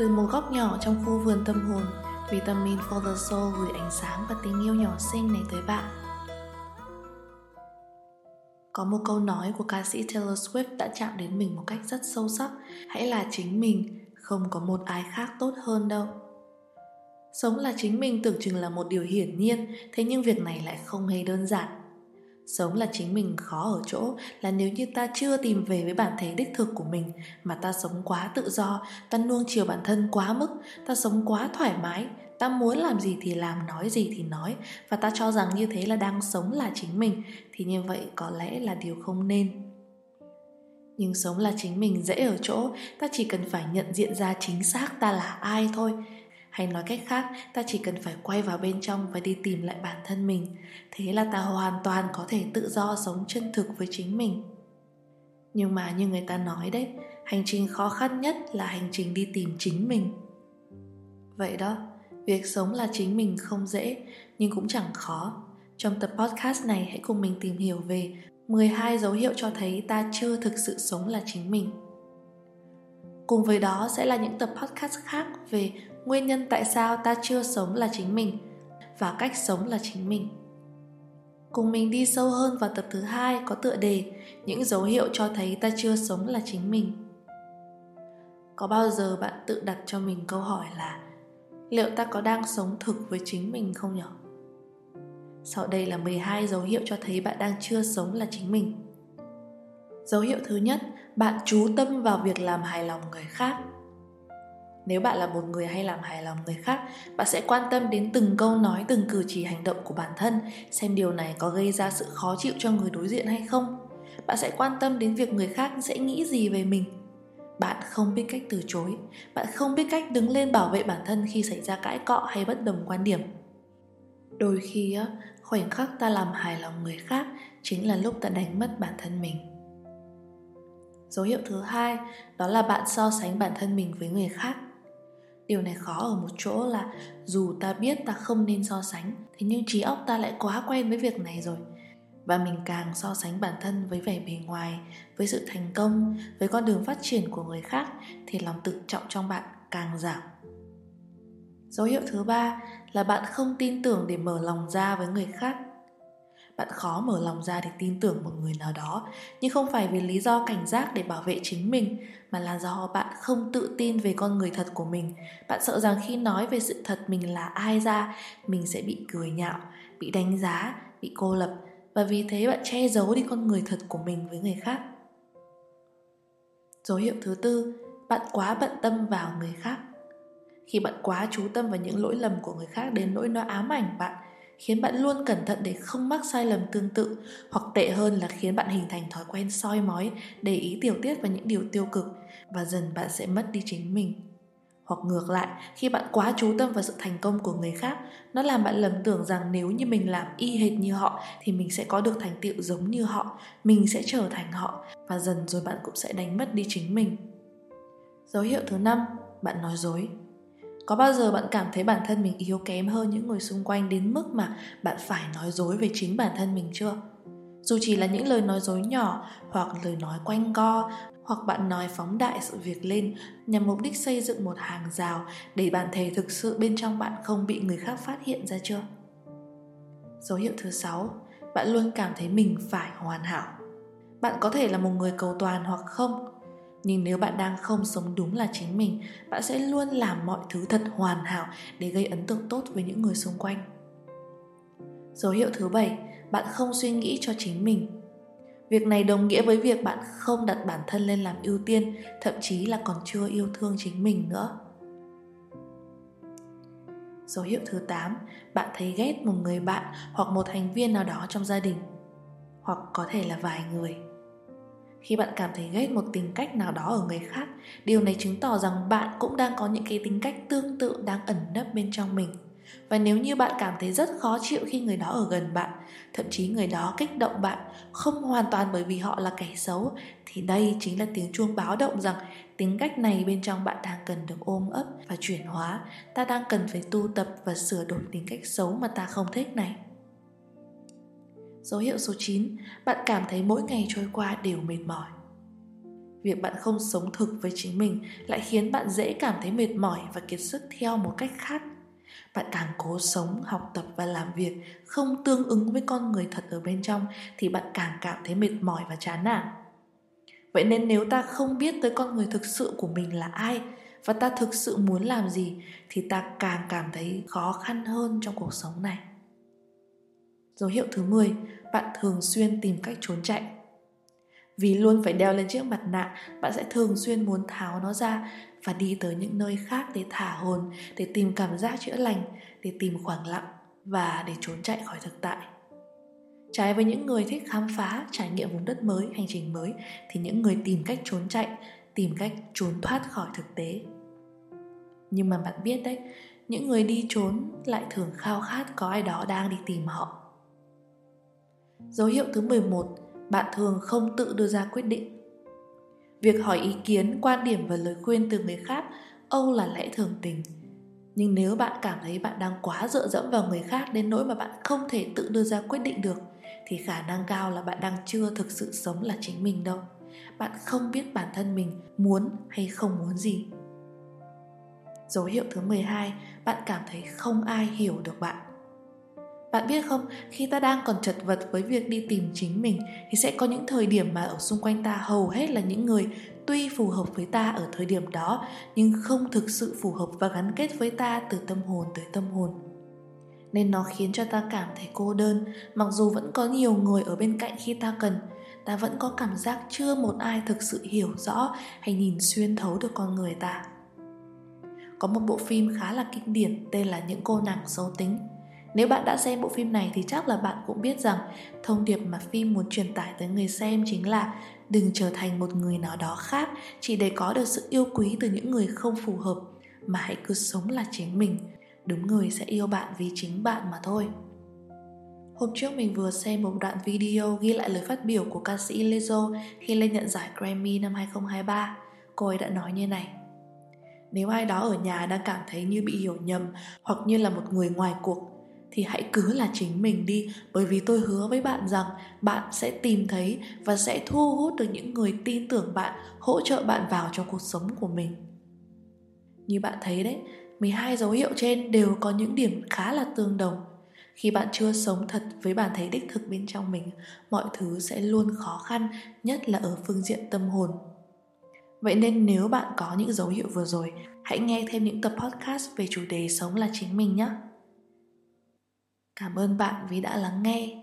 Từ một góc nhỏ trong khu vườn tâm hồn, Vitamin for the Soul gửi ánh sáng và tình yêu nhỏ xinh này tới bạn. Có một câu nói của ca sĩ Taylor Swift đã chạm đến mình một cách rất sâu sắc Hãy là chính mình, không có một ai khác tốt hơn đâu Sống là chính mình tưởng chừng là một điều hiển nhiên Thế nhưng việc này lại không hề đơn giản Sống là chính mình khó ở chỗ là nếu như ta chưa tìm về với bản thể đích thực của mình mà ta sống quá tự do, ta nuông chiều bản thân quá mức, ta sống quá thoải mái, ta muốn làm gì thì làm, nói gì thì nói và ta cho rằng như thế là đang sống là chính mình thì như vậy có lẽ là điều không nên. Nhưng sống là chính mình dễ ở chỗ, ta chỉ cần phải nhận diện ra chính xác ta là ai thôi hay nói cách khác, ta chỉ cần phải quay vào bên trong và đi tìm lại bản thân mình. Thế là ta hoàn toàn có thể tự do sống chân thực với chính mình. Nhưng mà như người ta nói đấy, hành trình khó khăn nhất là hành trình đi tìm chính mình. Vậy đó, việc sống là chính mình không dễ, nhưng cũng chẳng khó. Trong tập podcast này, hãy cùng mình tìm hiểu về 12 dấu hiệu cho thấy ta chưa thực sự sống là chính mình. Cùng với đó sẽ là những tập podcast khác về nguyên nhân tại sao ta chưa sống là chính mình và cách sống là chính mình cùng mình đi sâu hơn vào tập thứ hai có tựa đề những dấu hiệu cho thấy ta chưa sống là chính mình có bao giờ bạn tự đặt cho mình câu hỏi là liệu ta có đang sống thực với chính mình không nhỉ? Sau đây là 12 dấu hiệu cho thấy bạn đang chưa sống là chính mình. Dấu hiệu thứ nhất, bạn chú tâm vào việc làm hài lòng người khác nếu bạn là một người hay làm hài lòng người khác, bạn sẽ quan tâm đến từng câu nói, từng cử chỉ hành động của bản thân, xem điều này có gây ra sự khó chịu cho người đối diện hay không. Bạn sẽ quan tâm đến việc người khác sẽ nghĩ gì về mình. Bạn không biết cách từ chối, bạn không biết cách đứng lên bảo vệ bản thân khi xảy ra cãi cọ hay bất đồng quan điểm. Đôi khi khoảnh khắc ta làm hài lòng người khác chính là lúc ta đánh mất bản thân mình. Dấu hiệu thứ hai, đó là bạn so sánh bản thân mình với người khác điều này khó ở một chỗ là dù ta biết ta không nên so sánh, thế nhưng trí óc ta lại quá quen với việc này rồi. Và mình càng so sánh bản thân với vẻ bề ngoài, với sự thành công, với con đường phát triển của người khác, thì lòng tự trọng trong bạn càng giảm. Dấu hiệu thứ ba là bạn không tin tưởng để mở lòng ra với người khác bạn khó mở lòng ra để tin tưởng một người nào đó, nhưng không phải vì lý do cảnh giác để bảo vệ chính mình, mà là do bạn không tự tin về con người thật của mình. Bạn sợ rằng khi nói về sự thật mình là ai ra, mình sẽ bị cười nhạo, bị đánh giá, bị cô lập, và vì thế bạn che giấu đi con người thật của mình với người khác. Dấu hiệu thứ tư, bạn quá bận tâm vào người khác. Khi bạn quá chú tâm vào những lỗi lầm của người khác đến nỗi nó ám ảnh bạn khiến bạn luôn cẩn thận để không mắc sai lầm tương tự, hoặc tệ hơn là khiến bạn hình thành thói quen soi mói, để ý tiểu tiết và những điều tiêu cực, và dần bạn sẽ mất đi chính mình. Hoặc ngược lại, khi bạn quá chú tâm vào sự thành công của người khác, nó làm bạn lầm tưởng rằng nếu như mình làm y hệt như họ, thì mình sẽ có được thành tựu giống như họ, mình sẽ trở thành họ, và dần rồi bạn cũng sẽ đánh mất đi chính mình. Dấu hiệu thứ năm, bạn nói dối có bao giờ bạn cảm thấy bản thân mình yếu kém hơn những người xung quanh đến mức mà bạn phải nói dối về chính bản thân mình chưa? Dù chỉ là những lời nói dối nhỏ hoặc lời nói quanh co, hoặc bạn nói phóng đại sự việc lên nhằm mục đích xây dựng một hàng rào để bản thể thực sự bên trong bạn không bị người khác phát hiện ra chưa? Dấu hiệu thứ sáu, bạn luôn cảm thấy mình phải hoàn hảo. Bạn có thể là một người cầu toàn hoặc không? Nhưng nếu bạn đang không sống đúng là chính mình, bạn sẽ luôn làm mọi thứ thật hoàn hảo để gây ấn tượng tốt với những người xung quanh. Dấu hiệu thứ bảy, bạn không suy nghĩ cho chính mình. Việc này đồng nghĩa với việc bạn không đặt bản thân lên làm ưu tiên, thậm chí là còn chưa yêu thương chính mình nữa. Dấu hiệu thứ 8 bạn thấy ghét một người bạn hoặc một thành viên nào đó trong gia đình, hoặc có thể là vài người khi bạn cảm thấy ghét một tính cách nào đó ở người khác, điều này chứng tỏ rằng bạn cũng đang có những cái tính cách tương tự đang ẩn nấp bên trong mình. Và nếu như bạn cảm thấy rất khó chịu khi người đó ở gần bạn, thậm chí người đó kích động bạn, không hoàn toàn bởi vì họ là kẻ xấu, thì đây chính là tiếng chuông báo động rằng tính cách này bên trong bạn đang cần được ôm ấp và chuyển hóa. Ta đang cần phải tu tập và sửa đổi tính cách xấu mà ta không thích này. Dấu hiệu số 9, bạn cảm thấy mỗi ngày trôi qua đều mệt mỏi. việc bạn không sống thực với chính mình lại khiến bạn dễ cảm thấy mệt mỏi và kiệt sức theo một cách khác. Bạn càng cố sống học tập và làm việc không tương ứng với con người thật ở bên trong thì bạn càng cảm thấy mệt mỏi và chán nản. Vậy nên nếu ta không biết tới con người thực sự của mình là ai và ta thực sự muốn làm gì thì ta càng cảm thấy khó khăn hơn trong cuộc sống này dấu hiệu thứ 10 bạn thường xuyên tìm cách trốn chạy. Vì luôn phải đeo lên chiếc mặt nạ, bạn sẽ thường xuyên muốn tháo nó ra và đi tới những nơi khác để thả hồn, để tìm cảm giác chữa lành, để tìm khoảng lặng và để trốn chạy khỏi thực tại. Trái với những người thích khám phá, trải nghiệm vùng đất mới, hành trình mới, thì những người tìm cách trốn chạy, tìm cách trốn thoát khỏi thực tế. Nhưng mà bạn biết đấy, những người đi trốn lại thường khao khát có ai đó đang đi tìm họ. Dấu hiệu thứ 11, bạn thường không tự đưa ra quyết định. Việc hỏi ý kiến, quan điểm và lời khuyên từ người khác âu là lẽ thường tình. Nhưng nếu bạn cảm thấy bạn đang quá dựa dẫm vào người khác đến nỗi mà bạn không thể tự đưa ra quyết định được thì khả năng cao là bạn đang chưa thực sự sống là chính mình đâu. Bạn không biết bản thân mình muốn hay không muốn gì. Dấu hiệu thứ 12, bạn cảm thấy không ai hiểu được bạn. Bạn biết không, khi ta đang còn chật vật với việc đi tìm chính mình thì sẽ có những thời điểm mà ở xung quanh ta hầu hết là những người tuy phù hợp với ta ở thời điểm đó nhưng không thực sự phù hợp và gắn kết với ta từ tâm hồn tới tâm hồn. Nên nó khiến cho ta cảm thấy cô đơn, mặc dù vẫn có nhiều người ở bên cạnh khi ta cần, ta vẫn có cảm giác chưa một ai thực sự hiểu rõ hay nhìn xuyên thấu được con người ta. Có một bộ phim khá là kinh điển tên là Những cô nàng xấu tính nếu bạn đã xem bộ phim này thì chắc là bạn cũng biết rằng thông điệp mà phim muốn truyền tải tới người xem chính là đừng trở thành một người nào đó khác chỉ để có được sự yêu quý từ những người không phù hợp, mà hãy cứ sống là chính mình đúng người sẽ yêu bạn vì chính bạn mà thôi Hôm trước mình vừa xem một đoạn video ghi lại lời phát biểu của ca sĩ Lizzo khi lên nhận giải Grammy năm 2023. Cô ấy đã nói như này. Nếu ai đó ở nhà đang cảm thấy như bị hiểu nhầm hoặc như là một người ngoài cuộc thì hãy cứ là chính mình đi bởi vì tôi hứa với bạn rằng bạn sẽ tìm thấy và sẽ thu hút được những người tin tưởng bạn, hỗ trợ bạn vào trong cuộc sống của mình. Như bạn thấy đấy, 12 dấu hiệu trên đều có những điểm khá là tương đồng. Khi bạn chưa sống thật với bản thể đích thực bên trong mình, mọi thứ sẽ luôn khó khăn, nhất là ở phương diện tâm hồn. Vậy nên nếu bạn có những dấu hiệu vừa rồi, hãy nghe thêm những tập podcast về chủ đề sống là chính mình nhé. Cảm ơn bạn vì đã lắng nghe.